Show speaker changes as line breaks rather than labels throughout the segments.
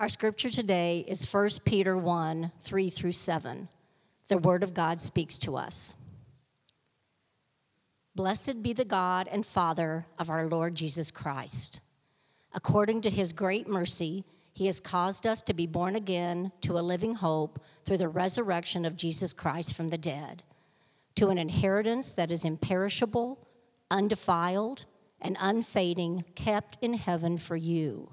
Our scripture today is 1 Peter 1 3 through 7. The Word of God speaks to us. Blessed be the God and Father of our Lord Jesus Christ. According to his great mercy, he has caused us to be born again to a living hope through the resurrection of Jesus Christ from the dead, to an inheritance that is imperishable, undefiled, and unfading, kept in heaven for you,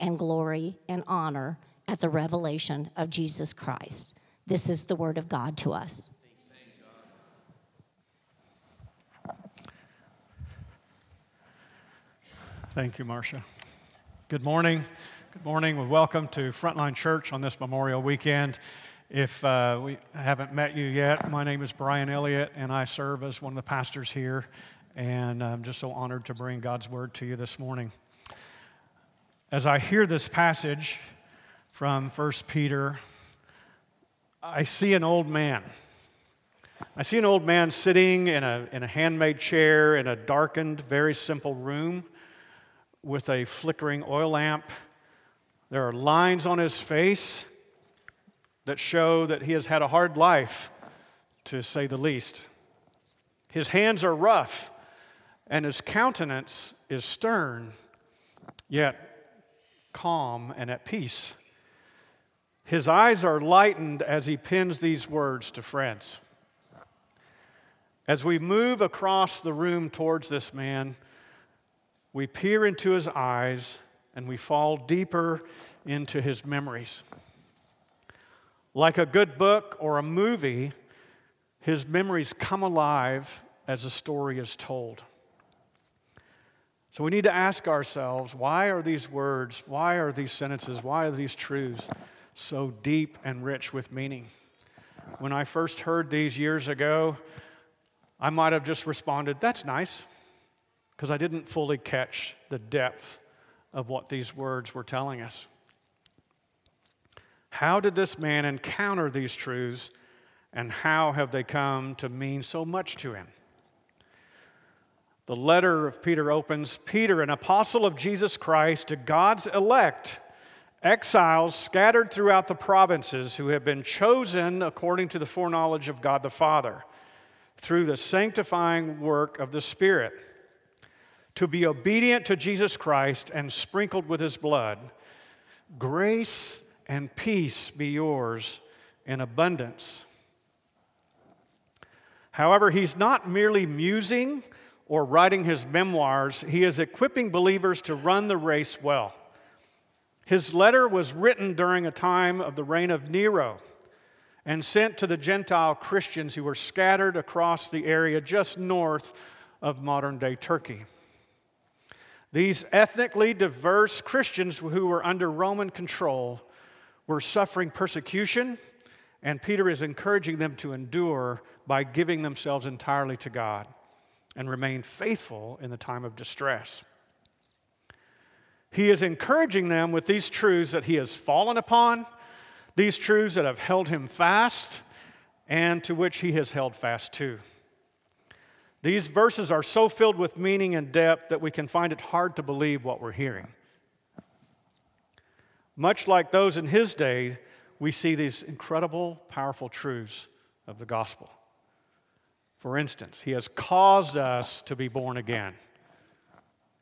and glory and honor at the revelation of Jesus Christ. This is the word of God to us.
Thank you, Marcia. Good morning. Good morning. welcome to Frontline Church on this Memorial Weekend. If uh, we haven't met you yet, my name is Brian Elliott, and I serve as one of the pastors here. And I'm just so honored to bring God's word to you this morning. As I hear this passage from 1 Peter, I see an old man. I see an old man sitting in a, in a handmade chair in a darkened, very simple room with a flickering oil lamp. There are lines on his face that show that he has had a hard life, to say the least. His hands are rough, and his countenance is stern, yet calm and at peace. His eyes are lightened as he pins these words to friends. As we move across the room towards this man, we peer into his eyes and we fall deeper into his memories. Like a good book or a movie, his memories come alive as a story is told. So we need to ask ourselves why are these words, why are these sentences, why are these truths so deep and rich with meaning? When I first heard these years ago, I might have just responded, that's nice because I didn't fully catch the depth of what these words were telling us. How did this man encounter these truths, and how have they come to mean so much to him? The letter of Peter opens Peter, an apostle of Jesus Christ, to God's elect, exiles scattered throughout the provinces who have been chosen according to the foreknowledge of God the Father, through the sanctifying work of the Spirit to be obedient to Jesus Christ and sprinkled with his blood, grace and peace be yours in abundance. However, he's not merely musing or writing his memoirs, he is equipping believers to run the race well. His letter was written during a time of the reign of Nero and sent to the Gentile Christians who were scattered across the area just north of modern day Turkey. These ethnically diverse Christians who were under Roman control were suffering persecution, and Peter is encouraging them to endure by giving themselves entirely to God and remain faithful in the time of distress. He is encouraging them with these truths that he has fallen upon, these truths that have held him fast, and to which he has held fast too. These verses are so filled with meaning and depth that we can find it hard to believe what we're hearing. Much like those in his day, we see these incredible, powerful truths of the gospel. For instance, he has caused us to be born again.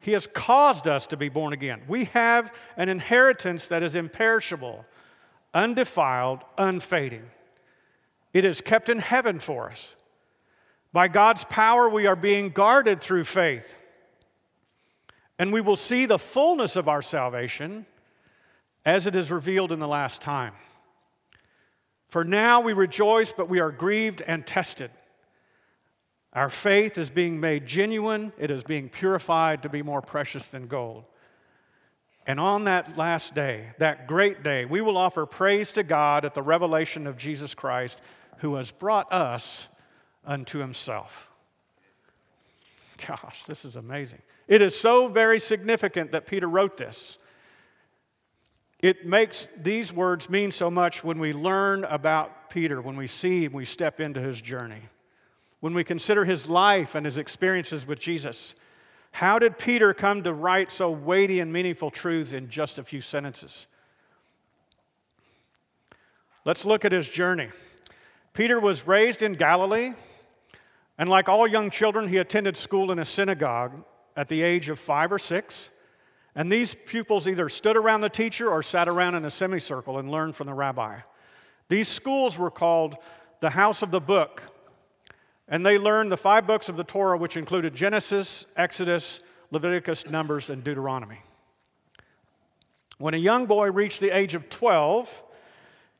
He has caused us to be born again. We have an inheritance that is imperishable, undefiled, unfading. It is kept in heaven for us. By God's power, we are being guarded through faith. And we will see the fullness of our salvation as it is revealed in the last time. For now we rejoice, but we are grieved and tested. Our faith is being made genuine, it is being purified to be more precious than gold. And on that last day, that great day, we will offer praise to God at the revelation of Jesus Christ, who has brought us unto himself. Gosh, this is amazing. It is so very significant that Peter wrote this. It makes these words mean so much when we learn about Peter, when we see and we step into his journey, when we consider his life and his experiences with Jesus. How did Peter come to write so weighty and meaningful truths in just a few sentences? Let's look at his journey. Peter was raised in Galilee, and like all young children, he attended school in a synagogue at the age of five or six. And these pupils either stood around the teacher or sat around in a semicircle and learned from the rabbi. These schools were called the House of the Book, and they learned the five books of the Torah, which included Genesis, Exodus, Leviticus, Numbers, and Deuteronomy. When a young boy reached the age of 12,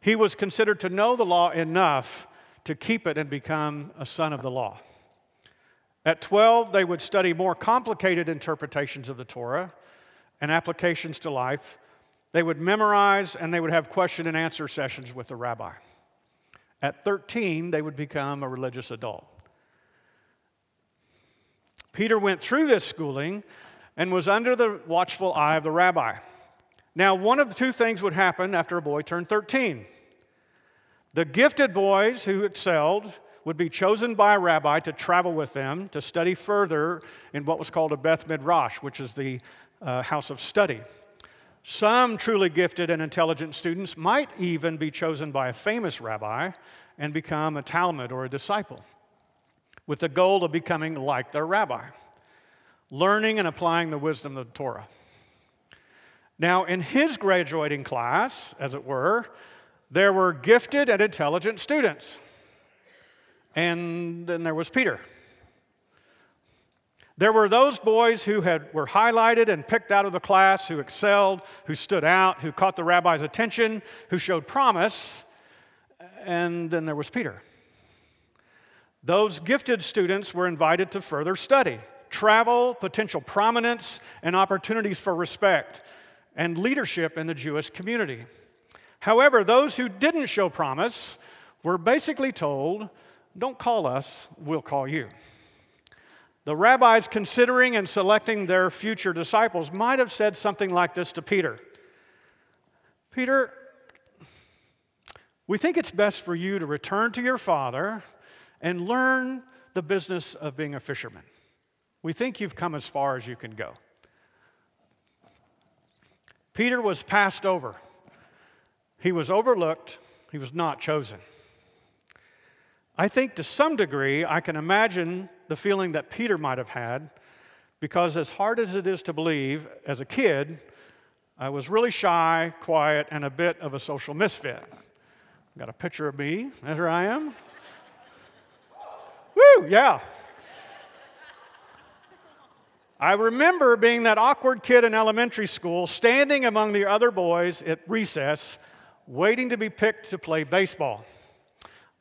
he was considered to know the law enough to keep it and become a son of the law. At 12, they would study more complicated interpretations of the Torah and applications to life. They would memorize and they would have question and answer sessions with the rabbi. At 13, they would become a religious adult. Peter went through this schooling and was under the watchful eye of the rabbi. Now, one of the two things would happen after a boy turned 13. The gifted boys who excelled would be chosen by a rabbi to travel with them to study further in what was called a Beth Midrash, which is the uh, house of study. Some truly gifted and intelligent students might even be chosen by a famous rabbi and become a Talmid or a disciple with the goal of becoming like their rabbi, learning and applying the wisdom of the Torah. Now, in his graduating class, as it were, there were gifted and intelligent students. And then there was Peter. There were those boys who had, were highlighted and picked out of the class, who excelled, who stood out, who caught the rabbi's attention, who showed promise. And then there was Peter. Those gifted students were invited to further study, travel, potential prominence, and opportunities for respect and leadership in the Jewish community. However, those who didn't show promise were basically told, Don't call us, we'll call you. The rabbis considering and selecting their future disciples might have said something like this to Peter Peter, we think it's best for you to return to your father and learn the business of being a fisherman. We think you've come as far as you can go. Peter was passed over. He was overlooked. He was not chosen. I think to some degree, I can imagine the feeling that Peter might have had because, as hard as it is to believe, as a kid, I was really shy, quiet, and a bit of a social misfit. i Got a picture of me. There I am. Woo, yeah. I remember being that awkward kid in elementary school, standing among the other boys at recess, waiting to be picked to play baseball.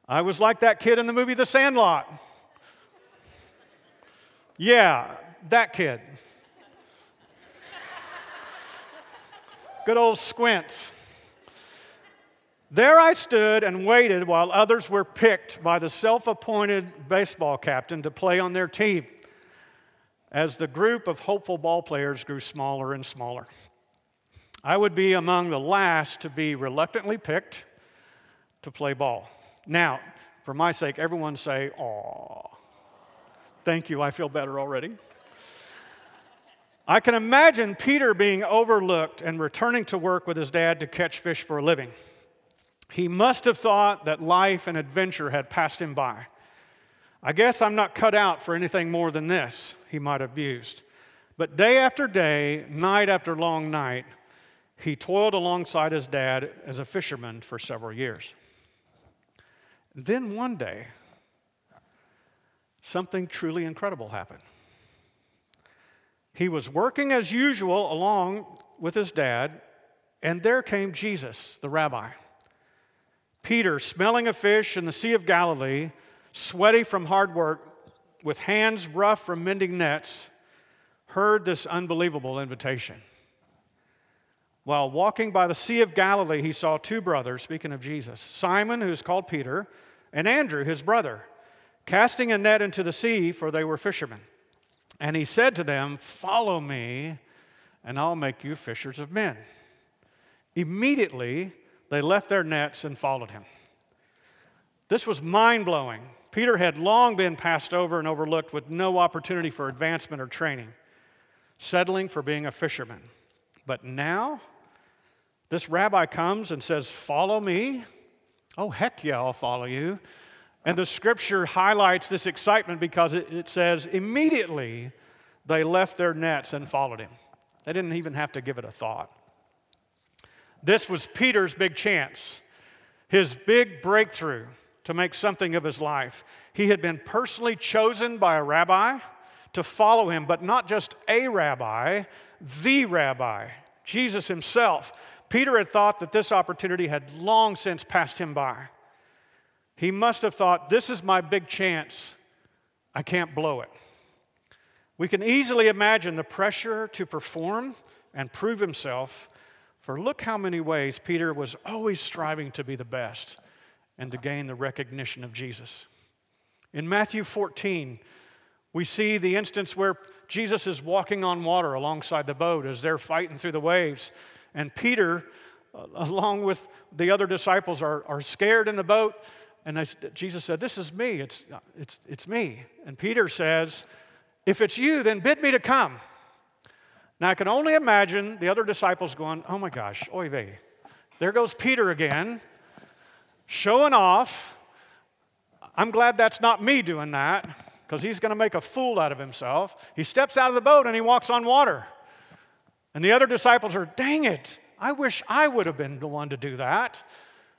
I was like that kid in the movie The Sandlot. Yeah, that kid. Good old squints. There I stood and waited while others were picked by the self appointed baseball captain to play on their team as the group of hopeful ball players grew smaller and smaller. I would be among the last to be reluctantly picked to play ball. Now, for my sake, everyone say, Aw. Thank you, I feel better already. I can imagine Peter being overlooked and returning to work with his dad to catch fish for a living. He must have thought that life and adventure had passed him by. I guess I'm not cut out for anything more than this, he might have mused. But day after day, night after long night, he toiled alongside his dad as a fisherman for several years. Then one day, something truly incredible happened. He was working as usual along with his dad, and there came Jesus, the rabbi. Peter, smelling a fish in the Sea of Galilee, sweaty from hard work, with hands rough from mending nets, heard this unbelievable invitation. while walking by the Sea of Galilee, he saw two brothers, speaking of Jesus Simon, who is called Peter, and Andrew, his brother, casting a net into the sea, for they were fishermen. And he said to them, Follow me, and I'll make you fishers of men. Immediately, they left their nets and followed him. This was mind blowing. Peter had long been passed over and overlooked with no opportunity for advancement or training, settling for being a fisherman. But now, this rabbi comes and says, Follow me. Oh, heck yeah, I'll follow you. And the scripture highlights this excitement because it, it, says, immediately they left their nets and followed him. They didn't even have to give it a thought. This was Peter's big chance, his big breakthrough to make something of his life. He had been personally chosen by a rabbi to follow him, but not just a rabbi, the rabbi, Jesus himself. Peter had thought that this opportunity had long since passed him by. He must have thought, This is my big chance. I can't blow it. We can easily imagine the pressure to perform and prove himself, for look how many ways Peter was always striving to be the best and to gain the recognition of Jesus. In Matthew 14, we see the instance where Jesus is walking on water alongside the boat as they're fighting through the waves. And Peter, uh, along with the other disciples, are, are scared in the boat. And I, Jesus said, This is me. It's, it's, it's me. And Peter says, If it's you, then bid me to come. Now I can only imagine the other disciples going, Oh my gosh, oy vey. There goes Peter again, showing off. I'm glad that's not me doing that because he's going to make a fool out of himself. He steps out of the boat and he walks on water. And the other disciples are, dang it, I wish I would have been the one to do that.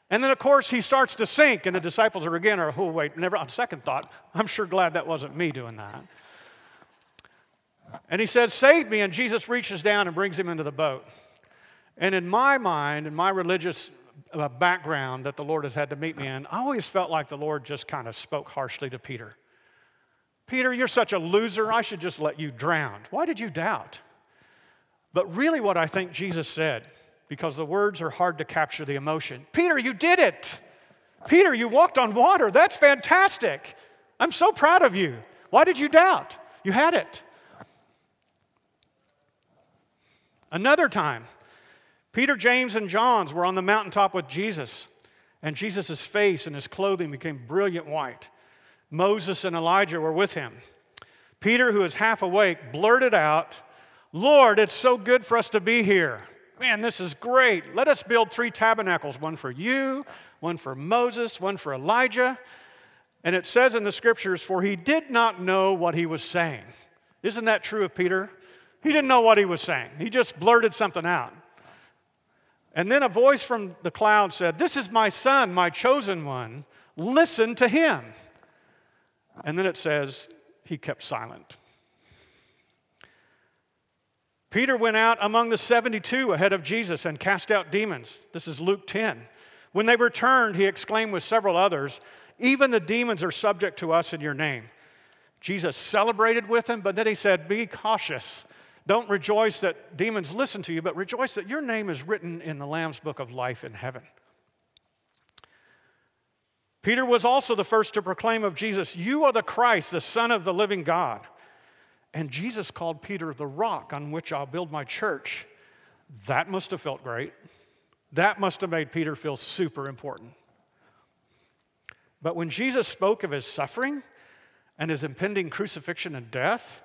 And then, of course, he starts to sink, and the disciples are again, are, oh, wait, never, on second thought, I'm sure glad that wasn't me doing that. And he says, Save me, and Jesus reaches down and brings him into the boat. And in my mind, in my religious uh, background that the Lord has had to meet me in, I always felt like the Lord just kind of spoke harshly to Peter. Peter, you're such a loser, I should just let you drown. Why did you doubt? But really, what I think Jesus said, because the words are hard to capture the emotion Peter, you did it. Peter, you walked on water. That's fantastic. I'm so proud of you. Why did you doubt? You had it. Another time, Peter, James, and John's were on the mountaintop with Jesus, and Jesus' face and his clothing became brilliant white. Moses and Elijah were with him. Peter, who was half awake, blurted out, Lord, it's so good for us to be here. Man, this is great. Let us build three tabernacles one for you, one for Moses, one for Elijah. And it says in the scriptures, for he did not know what he was saying. Isn't that true of Peter? He didn't know what he was saying, he just blurted something out. And then a voice from the cloud said, This is my son, my chosen one. Listen to him. And then it says, He kept silent. Peter went out among the 72 ahead of Jesus and cast out demons. This is Luke 10. When they returned, he exclaimed with several others, Even the demons are subject to us in your name. Jesus celebrated with them, but then he said, Be cautious. Don't rejoice that demons listen to you, but rejoice that your name is written in the Lamb's book of life in heaven. Peter was also the first to proclaim of Jesus, You are the Christ, the Son of the living God. And Jesus called Peter the rock on which I'll build my church. That must have felt great. That must have made Peter feel super important. But when Jesus spoke of his suffering and his impending crucifixion and death,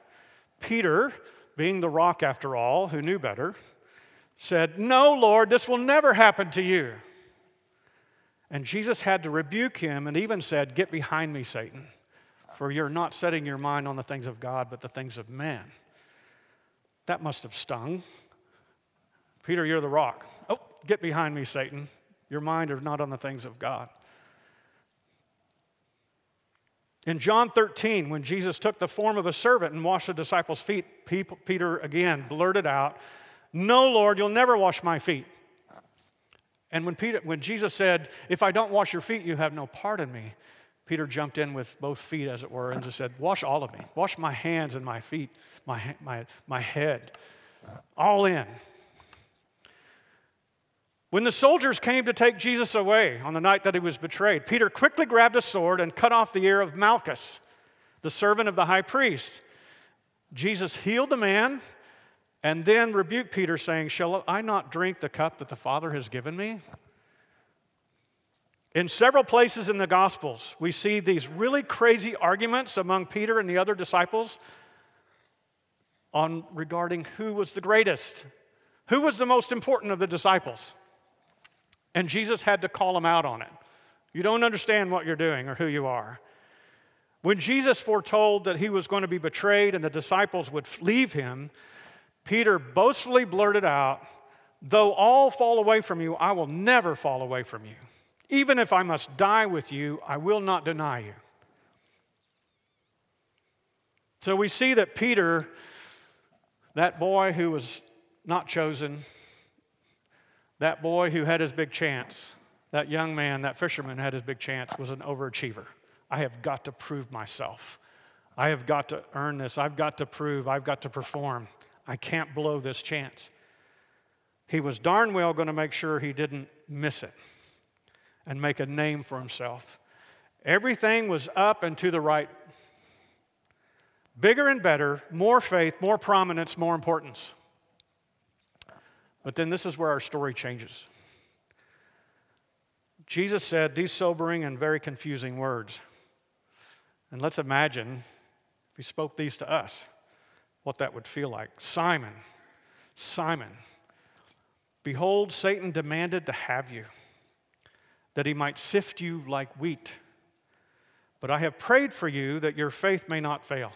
Peter, being the rock after all, who knew better, said, No, Lord, this will never happen to you. And Jesus had to rebuke him and even said, Get behind me, Satan for you're not setting your mind on the things of God, but the things of man. That must have stung. Peter, you're the rock. Oh, get behind me, Satan. Your mind is not on the things of God. In John 13, when Jesus took the form of a servant and washed the disciples' feet, Peter again blurted out, No, Lord, you'll never wash my feet. And when, Peter, when Jesus said, If I don't wash your feet, you have no part in me, Peter jumped in with both feet, as it were, and just said, Wash all of me. Wash my hands and my feet, my, my, my head. All in. When the soldiers came to take Jesus away on the night that he was betrayed, Peter quickly grabbed a sword and cut off the ear of Malchus, the servant of the high priest. Jesus healed the man and then rebuked Peter, saying, Shall I not drink the cup that the Father has given me? In several places in the Gospels, we see these really crazy arguments among Peter and the other disciples on regarding who was the greatest, who was the most important of the disciples. And Jesus had to call him out on it. You don't understand what you're doing or who you are. When Jesus foretold that he was going to be betrayed and the disciples would leave him, Peter boastfully blurted out, Though all fall away from you, I will never fall away from you. Even if I must die with you, I will not deny you. So we see that Peter, that boy who was not chosen, that boy who had his big chance, that young man, that fisherman had his big chance, was an overachiever. I have got to prove myself. I have got to earn this. I've got to prove. I've got to perform. I can't blow this chance. He was darn well going to make sure he didn't miss it and make a name for himself. Everything was up and to the right. Bigger and better, more faith, more prominence, more importance. But then this is where our story changes. Jesus said these sobering and very confusing words. And let's imagine if he spoke these to us, what that would feel like. Simon, Simon, behold, Satan demanded to have you, that he might sift you like wheat. But I have prayed for you that your faith may not fail.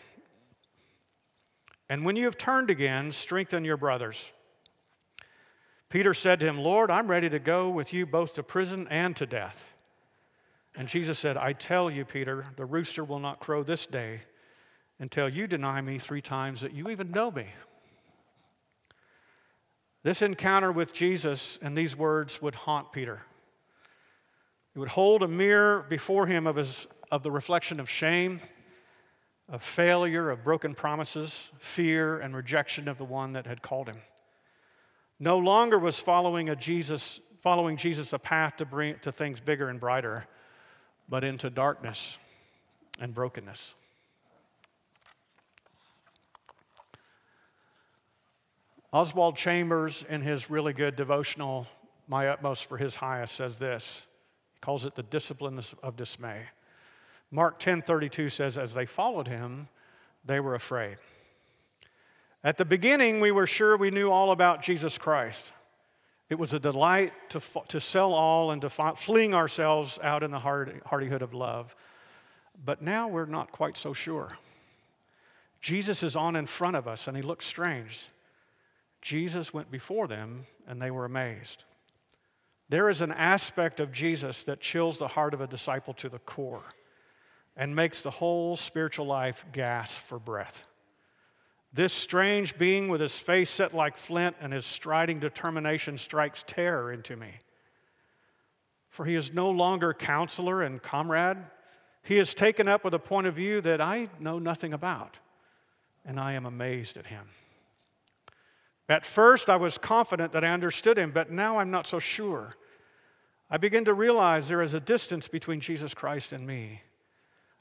And when you have turned again, strengthen your brothers. Peter said to him, Lord, I'm ready to go with you both to prison and to death. And Jesus said, I tell you, Peter, the rooster will not crow this day until you deny me three times that you even know me. This encounter with Jesus and these words would haunt Peter. It would hold a mirror before him of, his, of the reflection of shame, of failure, of broken promises, fear, and rejection of the one that had called him no longer was following a Jesus, following Jesus a path to bring to things bigger and brighter, but into darkness and brokenness. Oswald Chambers, in his really good devotional, My Utmost for His Highest, says this. He calls it the discipline of dismay. Mark 10:32 says, As they followed him, they were afraid. At the beginning, we were sure we knew all about Jesus Christ. It was a delight to, to sell all and to fleeing ourselves out in the hardihood of love. But now we're not quite so sure. Jesus is on in front of us and he looks strange. Jesus went before them and they were amazed. There is an aspect of Jesus that chills the heart of a disciple to the core and makes the whole spiritual life gasp for breath. This strange being with his face set like flint and his striding determination strikes terror into me. For he is no longer counselor and comrade. He is taken up with a point of view that I know nothing about, and I am amazed at him. At first, I was confident that I understood him, but now I'm not so sure. I begin to realize there is a distance between Jesus Christ and me.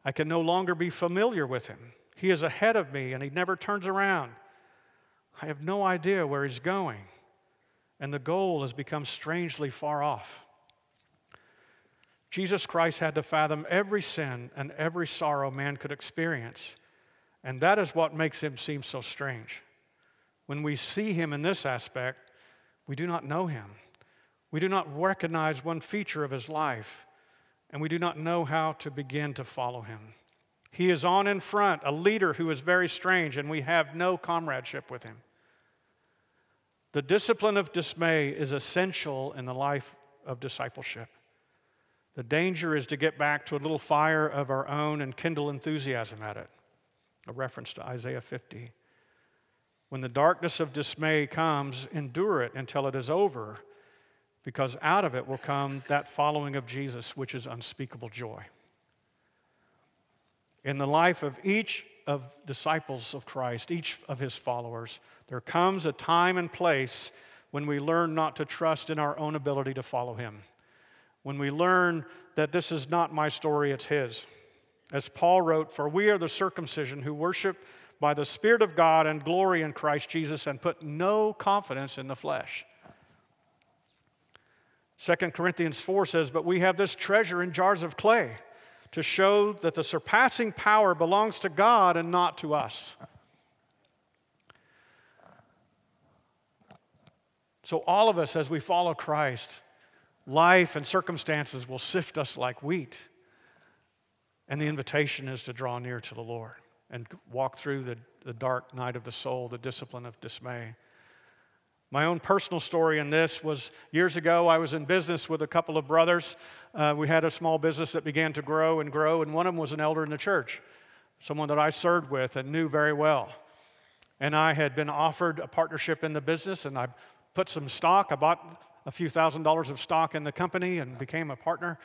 I can no longer be familiar with him. He is ahead of me and he never turns around. I have no idea where he's going, and the goal has become strangely far off. Jesus Christ had to fathom every sin and every sorrow man could experience, and that is what makes him seem so strange. When we see him in this aspect, we do not know him. We do not recognize one feature of his life, and we do not know how to begin to follow him. He is on in front, a leader who is very strange, and we have no comradeship with him. The discipline of dismay is essential in the life of discipleship. The danger is to get back to a little fire of our own and kindle enthusiasm at it. A reference to Isaiah 50. When the darkness of dismay comes, endure it until it is over, because out of it will come that following of Jesus, which is unspeakable joy in the life of each of disciples of Christ, each of his followers, there comes a time and place when we learn not to trust in our own ability to follow him. When we learn that this is not my story, it's his. As Paul wrote, For we are the circumcision who worship by the Spirit of God and glory in Christ Jesus and put no confidence in the flesh. 2 Corinthians 4 says, But we have this treasure in jars of clay to show that the surpassing power belongs to God and not to us. So, all of us, as we follow Christ, life and circumstances will sift us like wheat. And the invitation is to draw near to the Lord and walk through the, the dark night of the soul, the discipline of dismay. My own personal story in this was years ago, I was in business with a couple of brothers. Uh, we had a small business that began to grow and grow, and one of them was an elder in the church, someone that I served with and knew very well. And I had been offered a partnership in the business, and I put some stock. I bought a few thousand dollars of stock in the company and became a partner.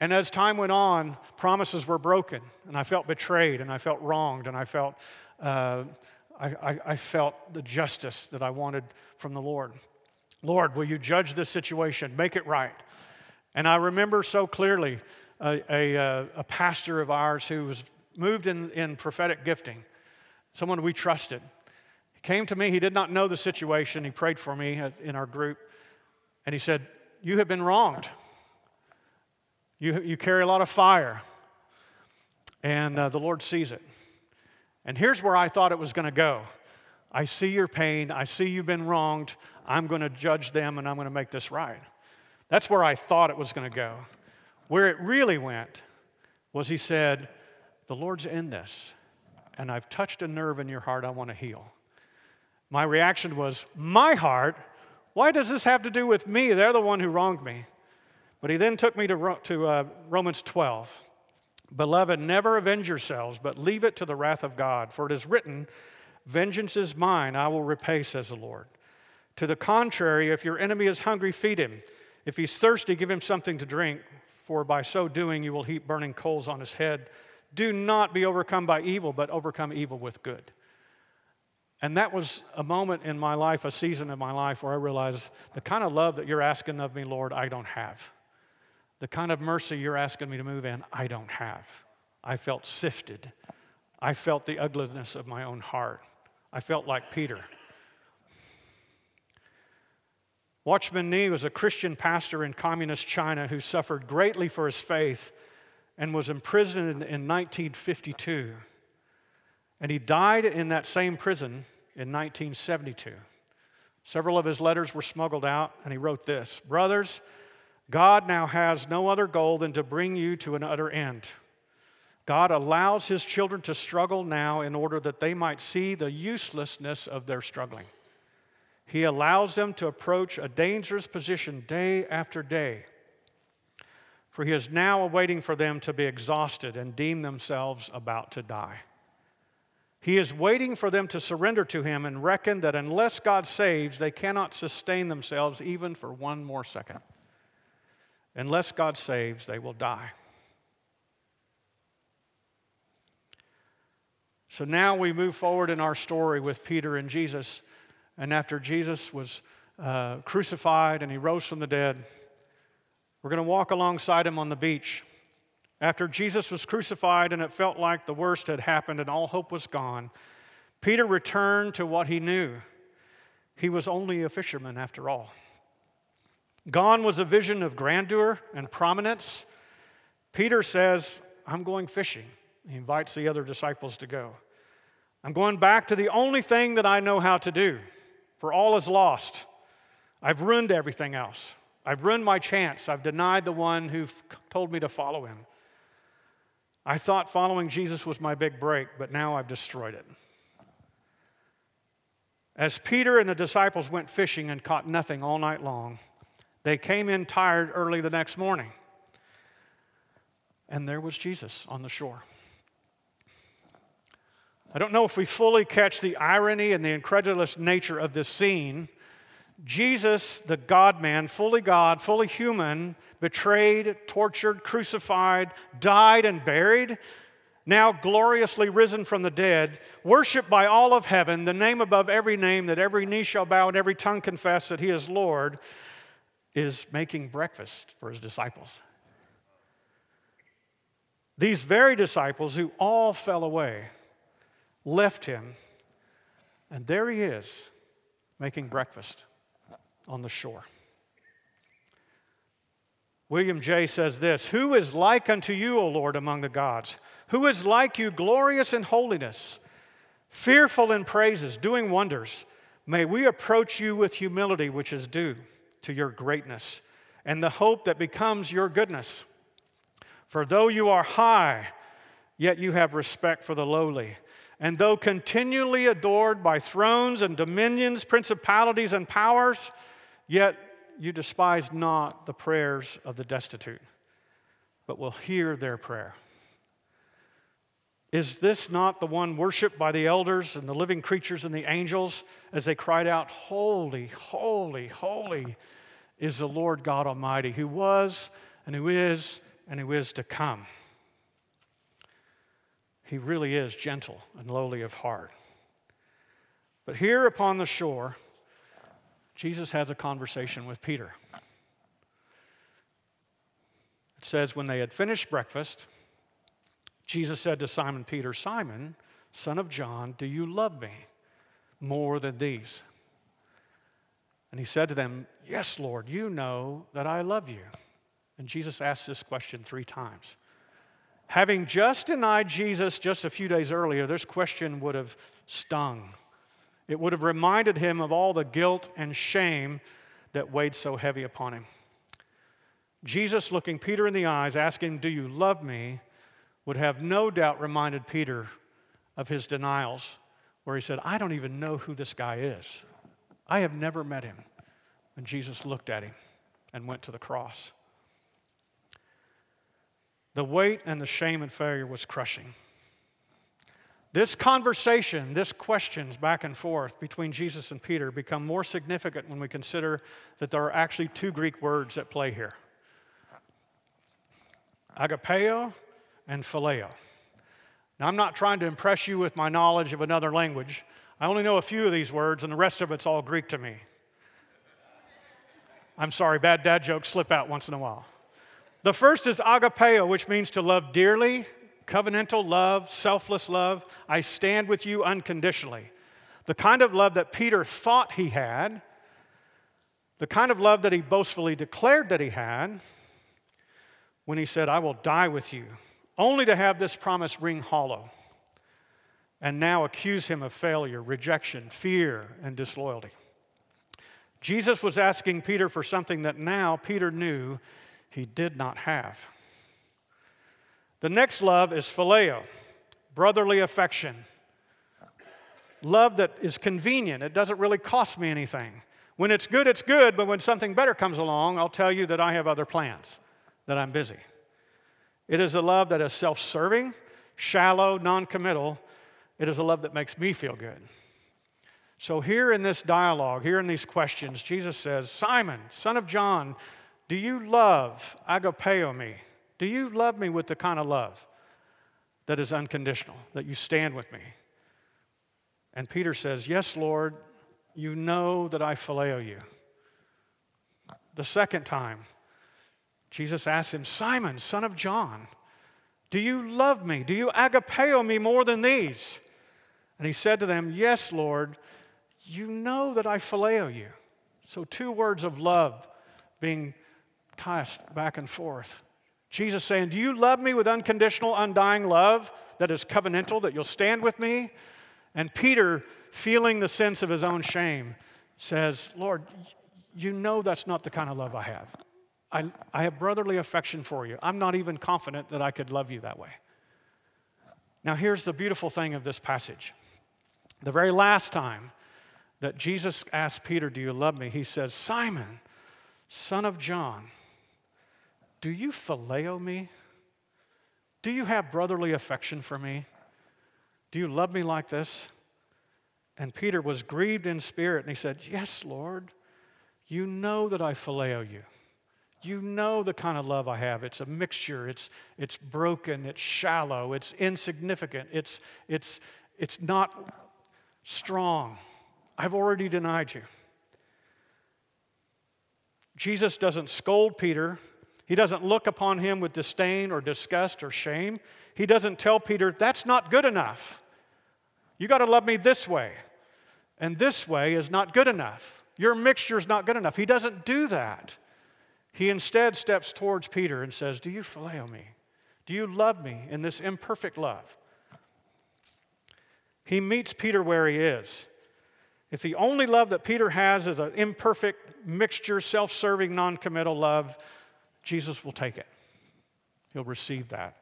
And as time went on, promises were broken, and I felt betrayed, and I felt wronged, and I felt uh, I, I, I felt the justice that I wanted from the Lord. Lord, will you judge this situation? Make it right. And I remember so clearly a, a, uh, a pastor of ours who was moved in, in prophetic gifting, someone we trusted. He came to me, he did not know the situation. He prayed for me in our group, and he said, You have been wronged. You, you carry a lot of fire, and uh, the Lord sees it. And here's where I thought it was going to go I see your pain. I see you've been wronged. I'm going to judge them and I'm going to make this right. That's where I thought it was going to go. Where it really went was he said, The Lord's in this, and I've touched a nerve in your heart I want to heal. My reaction was, My heart? Why does this have to do with me? They're the one who wronged me. But he then took me to, to uh, Romans 12. Beloved, never avenge yourselves, but leave it to the wrath of God. For it is written, Vengeance is mine, I will repay, says the Lord. To the contrary, if your enemy is hungry, feed him. If he's thirsty, give him something to drink, for by so doing you will heap burning coals on his head. Do not be overcome by evil, but overcome evil with good. And that was a moment in my life, a season in my life, where I realized the kind of love that you're asking of me, Lord, I don't have. The kind of mercy you're asking me to move in, I don't have. I felt sifted. I felt the ugliness of my own heart. I felt like Peter. Watchman Nee was a Christian pastor in communist China who suffered greatly for his faith and was imprisoned in 1952. And he died in that same prison in 1972. Several of his letters were smuggled out, and he wrote this Brothers, God now has no other goal than to bring you to an utter end. God allows his children to struggle now in order that they might see the uselessness of their struggling. He allows them to approach a dangerous position day after day, for he is now awaiting for them to be exhausted and deem themselves about to die. He is waiting for them to surrender to him and reckon that unless God saves, they cannot sustain themselves even for one more second. Unless God saves, they will die. So now we move forward in our story with Peter and Jesus. And after Jesus was uh, crucified and he rose from the dead, we're going to walk alongside him on the beach. After Jesus was crucified and it felt like the worst had happened and all hope was gone, Peter returned to what he knew. He was only a fisherman after all. Gone was a vision of grandeur and prominence. Peter says, I'm going fishing. He invites the other disciples to go. I'm going back to the only thing that I know how to do, for all is lost. I've ruined everything else. I've ruined my chance. I've denied the one who told me to follow him. I thought following Jesus was my big break, but now I've destroyed it. As Peter and the disciples went fishing and caught nothing all night long, they came in tired early the next morning. And there was Jesus on the shore. I don't know if we fully catch the irony and the incredulous nature of this scene. Jesus, the God man, fully God, fully human, betrayed, tortured, crucified, died, and buried. now gloriously risen from the dead, worshiped by all of heaven, the name above every name, that every knee shall bow and every tongue confess that he is Lord, is making breakfast for his disciples. These very disciples who all fell away left him, and there he is making breakfast on the shore. William Jay says this Who is like unto you, O Lord, among the gods? Who is like you, glorious in holiness, fearful in praises, doing wonders? May we approach you with humility, which is due to your greatness, and the hope that becomes your goodness. For though you are high, yet you have respect for the lowly. And though continually adored by thrones and dominions, principalities and powers, yet you despise not the prayers of the destitute, but will hear their prayer. Is this not the one worshiped by the elders and the living creatures and the angels as they cried out, Holy, holy, holy is the Lord God Almighty, who was and who is and who is to come? He really is gentle and lowly of heart. But here upon the shore, Jesus has a conversation with Peter. It says, when they had finished breakfast, Jesus said to Simon Peter, Simon, son of John, do you love me more than these? And he said to them, Yes, Lord, you know that I love you. And Jesus asked this question three times. Having just denied Jesus just a few days earlier, this question would have stung. It would have reminded him of all the guilt and shame that weighed so heavy upon him. Jesus, looking Peter in the eyes, asking, Do you love me? would have no doubt reminded Peter of his denials, where he said, I don't even know who this guy is. I have never met him. And Jesus looked at him and went to the cross. The weight and the shame and failure was crushing. This conversation, this questions back and forth between Jesus and Peter become more significant when we consider that there are actually two Greek words at play here. Agapeo and phileo. Now, I'm not trying to impress you with my knowledge of another language. I only know a few of these words, and the rest of it's all Greek to me. I'm sorry, bad dad jokes slip out once in a while. The first is agapeo, which means to love dearly, covenantal love, selfless love. I stand with you unconditionally. The kind of love that Peter thought he had, the kind of love that he boastfully declared that he had when he said, I will die with you only to have this promise ring hollow and now accuse him of failure, rejection, fear, and disloyalty. Jesus was asking Peter for something that now Peter knew he did not have. The next love is phileo, brotherly affection. Love that is convenient, it doesn't really cost me anything. When it's good, it's good, but when something better comes along, I'll tell you that I have other plans, that I'm busy. It is a love that is self serving, shallow, non committal. It is a love that makes me feel good. So, here in this dialogue, here in these questions, Jesus says, Simon, son of John, do you love agapeo me? Do you love me with the kind of love that is unconditional, that you stand with me? And Peter says, Yes, Lord, you know that I phileo you. The second time, Jesus asks him, Simon, son of John, do you love me? Do you agapeo me more than these? And he said to them, Yes, Lord, you know that I phileo you. So, two words of love being tossed back and forth. Jesus saying, Do you love me with unconditional, undying love that is covenantal, that you'll stand with me? And Peter, feeling the sense of his own shame, says, Lord, you know that's not the kind of love I have. I, I have brotherly affection for you. I'm not even confident that I could love you that way. Now, here's the beautiful thing of this passage. The very last time that Jesus asked Peter, Do you love me? He says, Simon, son of John, do you phileo me? Do you have brotherly affection for me? Do you love me like this? And Peter was grieved in spirit and he said, Yes, Lord, you know that I phileo you. You know the kind of love I have. It's a mixture, it's, it's broken, it's shallow, it's insignificant, it's, it's, it's not strong. I've already denied you. Jesus doesn't scold Peter. He doesn't look upon him with disdain or disgust or shame. He doesn't tell Peter, that's not good enough. You got to love me this way. And this way is not good enough. Your mixture is not good enough. He doesn't do that. He instead steps towards Peter and says, Do you phileo me? Do you love me in this imperfect love? He meets Peter where he is. If the only love that Peter has is an imperfect mixture, self serving, non committal love, Jesus will take it. He'll receive that.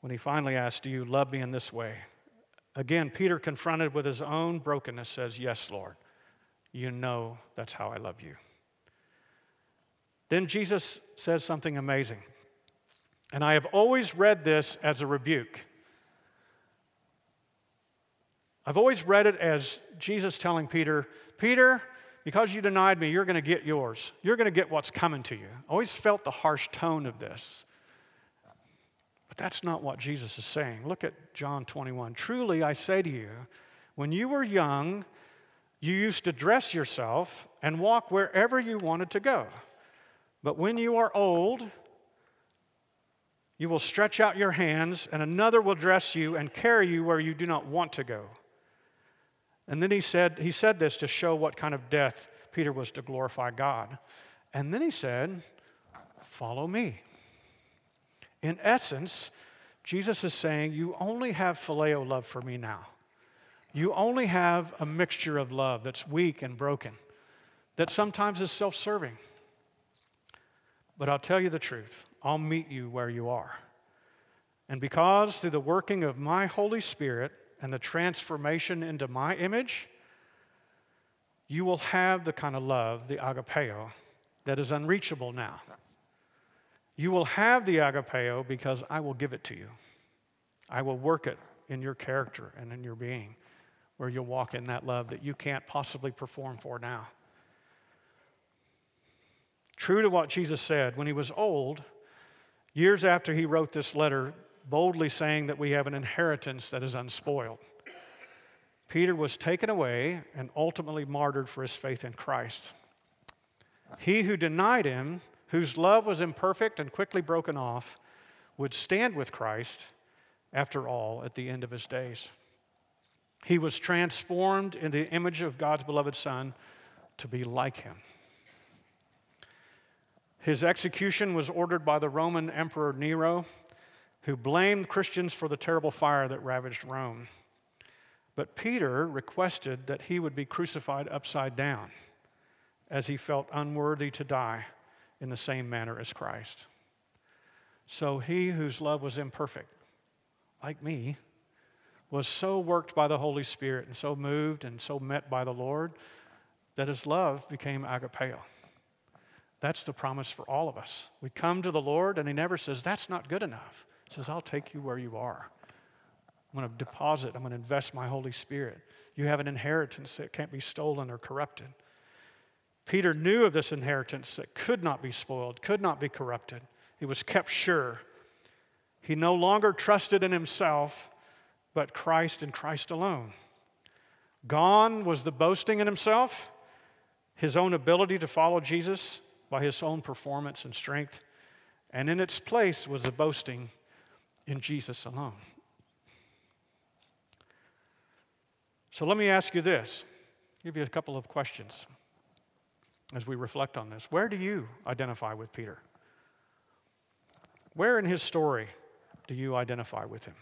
When he finally asks, Do you love me in this way? Again, Peter, confronted with his own brokenness, says, Yes, Lord. You know that's how I love you. Then Jesus says something amazing. And I have always read this as a rebuke. I've always read it as Jesus telling Peter, Peter, because you denied me, you're going to get yours. You're going to get what's coming to you. I always felt the harsh tone of this. But that's not what Jesus is saying. Look at John 21. Truly, I say to you, when you were young, you used to dress yourself and walk wherever you wanted to go. But when you are old, you will stretch out your hands, and another will dress you and carry you where you do not want to go. And then he said, he said this to show what kind of death Peter was to glorify God. And then he said, Follow me. In essence, Jesus is saying, You only have phileo love for me now. You only have a mixture of love that's weak and broken, that sometimes is self serving. But I'll tell you the truth I'll meet you where you are. And because through the working of my Holy Spirit, and the transformation into my image, you will have the kind of love, the agapeo, that is unreachable now. You will have the agapeo because I will give it to you. I will work it in your character and in your being, where you'll walk in that love that you can't possibly perform for now. True to what Jesus said, when he was old, years after he wrote this letter, boldly saying that we have an inheritance that is unspoiled. Peter was taken away and ultimately martyred for his faith in Christ. He who denied him, whose love was imperfect and quickly broken off, would stand with Christ after all at the end of his days. He was transformed in the image of God's beloved Son to be like him. His execution was ordered by the Roman Emperor Nero who blamed Christians for the terrible fire that ravaged Rome. But Peter requested that he would be crucified upside down, as he felt unworthy to die in the same manner as Christ. So he whose love was imperfect, like me, was so worked by the Holy Spirit and so moved and so met by the Lord that his love became agapeo. That's the promise for all of us. We come to the Lord and he never says, That's not good enough says, I'll take you where you are. I'm going to deposit, I'm going to invest my Holy Spirit. You have an inheritance that can't be stolen or corrupted. Peter knew of this inheritance that could not be spoiled, could not be corrupted. He was kept sure. He no longer trusted in himself, but Christ and Christ alone. Gone was the boasting in himself, his own ability to follow Jesus by his own performance and strength, and in its place was the boasting in Jesus alone. So let me ask you this. Give you a couple of questions as we reflect on this. Where do you identify with Peter? Where in his story do you identify with him?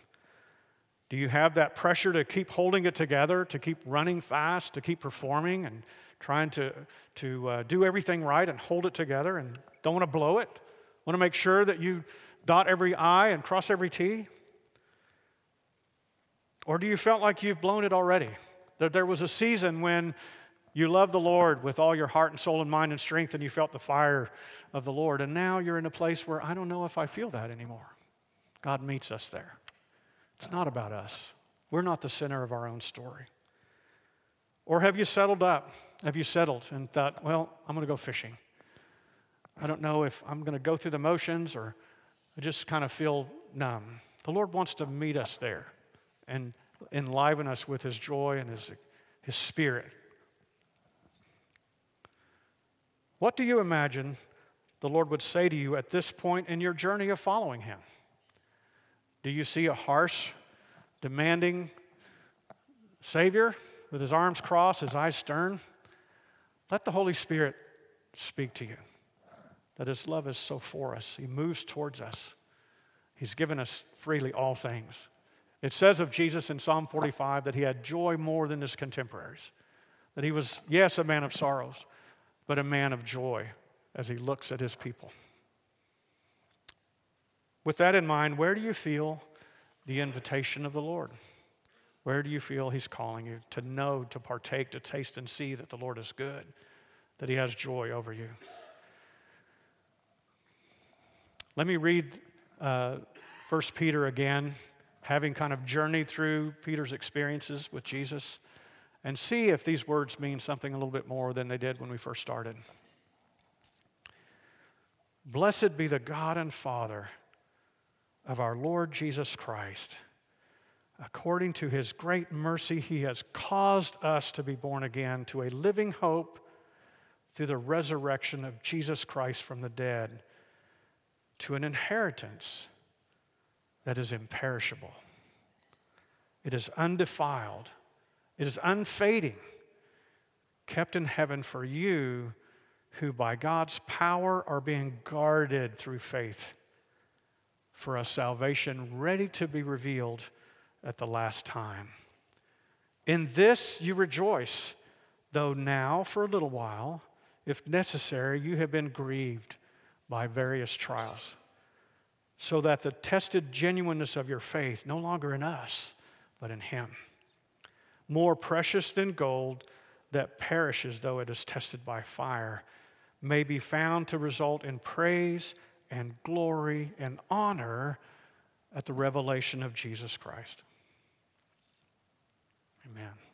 Do you have that pressure to keep holding it together, to keep running fast, to keep performing and trying to, to uh, do everything right and hold it together and don't want to blow it? Want to make sure that you dot every I and cross every T? Or do you felt like you've blown it already? That there was a season when you loved the Lord with all your heart and soul and mind and strength, and you felt the fire of the Lord. And now you're in a place where I don't know if I feel that anymore. God meets us there. It's not about us, we're not the center of our own story. Or have you settled up? Have you settled and thought, well, I'm going to go fishing? I don't know if I'm going to go through the motions or I just kind of feel numb. The Lord wants to meet us there and enliven us with His joy and His, His Spirit. What do you imagine the Lord would say to you at this point in your journey of following Him? Do you see a harsh, demanding Savior with His arms crossed, His eyes stern? Let the Holy Spirit speak to you that His love is so for us. He moves towards us, He's given us freely all things. It says of Jesus in Psalm 45 that He had joy more than His contemporaries, that He was, yes, a man of sorrows, but a man of joy as He looks at His people. With that in mind, where do you feel the invitation of the Lord? Where do you feel He's calling you to know, to partake, to taste and see that the Lord is good, that He has joy over you? Let me read uh, 1 Peter again, having kind of journeyed through Peter's experiences with Jesus, and see if these words mean something a little bit more than they did when we first started. Blessed be the God and Father of our Lord Jesus Christ. According to his great mercy, he has caused us to be born again to a living hope through the resurrection of Jesus Christ from the dead to an inheritance that is imperishable. It is undefiled. It is unfading, kept in heaven for you who by God's power are being guarded through faith for a salvation ready to be revealed at the last time. In this you rejoice, though now for a little while, if necessary, you have been grieved by various trials, so that the tested genuineness of your faith, no longer in us, but in Him, more precious than gold that perishes though it is tested by fire, may be found to result in praise and glory and honor at the revelation of Jesus Christ. Amen.